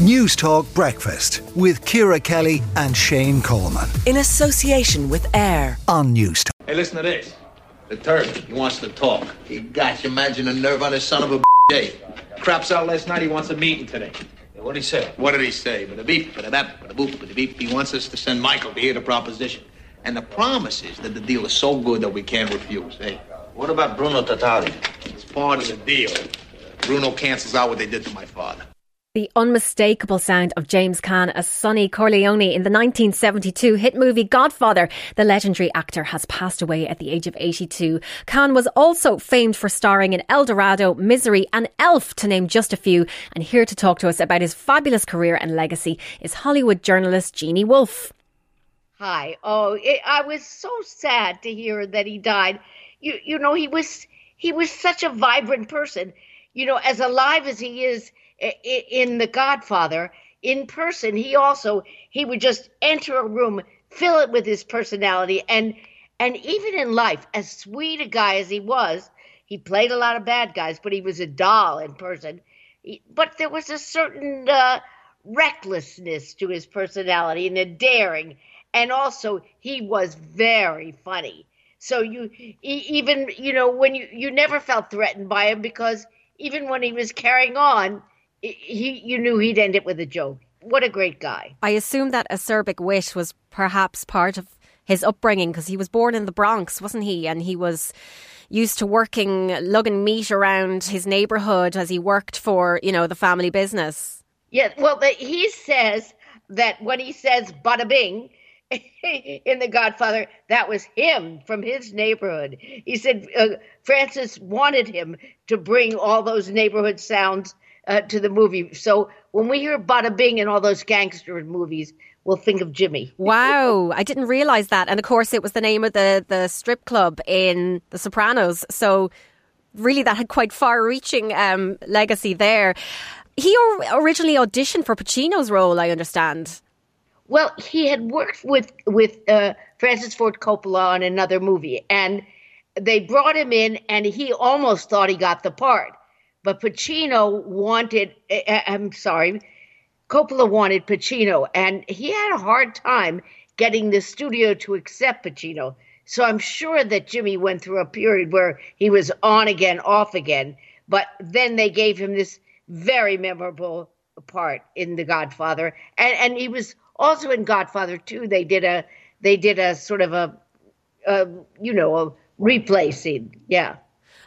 News Talk Breakfast with Ciara Kelly and Shane Coleman. In association with AIR on News Talk. Hey, listen to this. The Turk, he wants to talk. He got you. Imagine the nerve on this son of a day. Craps out last night. He wants a meeting today. what did he say? What did he say? But the beep, but the bap, but the boop, but the beep. He wants us to send Michael to hear the proposition. And the promise is that the deal is so good that we can't refuse. Hey, what about Bruno Tattaglia? It's part of the deal. Bruno cancels out what they did to my father. The unmistakable sound of James Caan as Sonny Corleone in the 1972 hit movie Godfather. The legendary actor has passed away at the age of 82. Caan was also famed for starring in El Dorado, Misery, and Elf, to name just a few. And here to talk to us about his fabulous career and legacy is Hollywood journalist Jeanne Wolf. Hi. Oh, it, I was so sad to hear that he died. You, you know, he was he was such a vibrant person. You know, as alive as he is in The Godfather in person. He also he would just enter a room, fill it with his personality, and and even in life, as sweet a guy as he was, he played a lot of bad guys, but he was a doll in person. But there was a certain uh, recklessness to his personality and a daring, and also he was very funny. So you even you know when you you never felt threatened by him because even when he was carrying on, he you knew he'd end it with a joke. What a great guy. I assume that acerbic wit was perhaps part of his upbringing because he was born in the Bronx, wasn't he? And he was used to working, lugging meat around his neighborhood as he worked for, you know, the family business. Yeah, well, he says that when he says bada bing in The Godfather, that was him from his neighborhood. He said uh, Francis wanted him to bring all those neighborhood sounds uh, to the movie. So when we hear Bada Bing and all those gangster movies, we'll think of Jimmy. Wow, I didn't realize that. And of course, it was the name of the the strip club in The Sopranos. So really, that had quite far-reaching um, legacy there. He originally auditioned for Pacino's role, I understand. Well, he had worked with with uh, Francis Ford Coppola on another movie, and they brought him in, and he almost thought he got the part. But Pacino wanted, eh, eh, I'm sorry, Coppola wanted Pacino, and he had a hard time getting the studio to accept Pacino. So I'm sure that Jimmy went through a period where he was on again, off again. But then they gave him this very memorable part in The Godfather, and and he was also in Godfather 2. They did a they did a sort of a, a you know a replay scene. Yeah.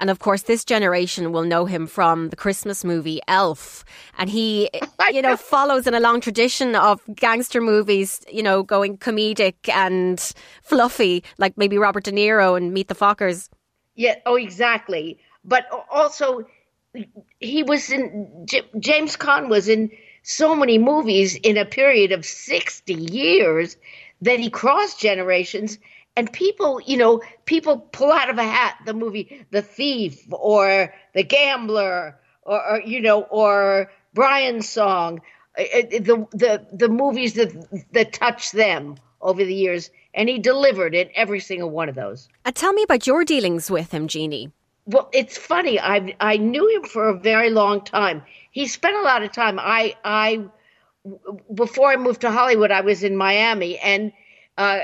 And of course, this generation will know him from the Christmas movie Elf. And he, you know, follows in a long tradition of gangster movies, you know, going comedic and fluffy, like maybe Robert De Niro and Meet the Fockers. Yeah, oh, exactly. But also, he was in, James Caan was in so many movies in a period of 60 years that he crossed generations and people, you know, people pull out of a hat the movie The Thief or The Gambler or, or you know, or Brian's Song, uh, uh, the the the movies that that touch them over the years, and he delivered in every single one of those. Uh, tell me about your dealings with him, Jeanne. Well, it's funny. I I knew him for a very long time. He spent a lot of time. I I before I moved to Hollywood, I was in Miami, and uh,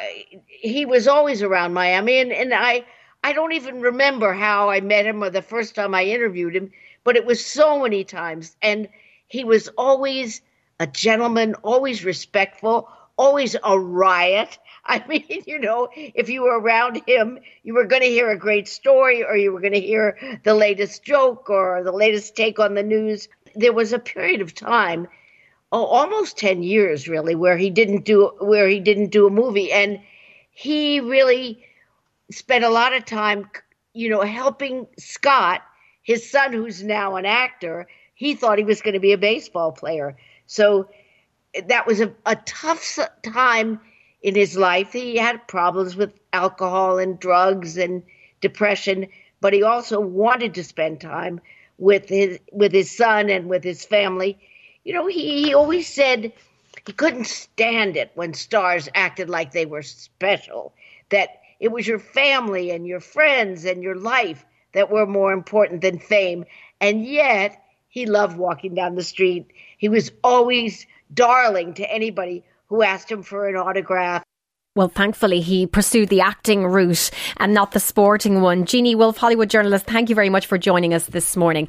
he was always around Miami, and, and I I don't even remember how I met him or the first time I interviewed him, but it was so many times, and he was always a gentleman, always respectful, always a riot. I mean, you know, if you were around him, you were going to hear a great story or you were going to hear the latest joke or the latest take on the news. There was a period of time oh, almost 10 years really where he didn't do where he didn't do a movie. And he really spent a lot of time you know helping Scott his son who's now an actor. He thought he was going to be a baseball player. So that was a, a tough time in his life. He had problems with alcohol and drugs and depression but he also wanted to spend time with his with his son and with his family you know, he, he always said he couldn't stand it when stars acted like they were special, that it was your family and your friends and your life that were more important than fame. And yet, He loved walking down the street. He was always darling to anybody who asked him for an autograph. Well, thankfully, he pursued the acting route and not the sporting one. Jeanne Wolf, Hollywood journalist, thank you very much for joining us this morning.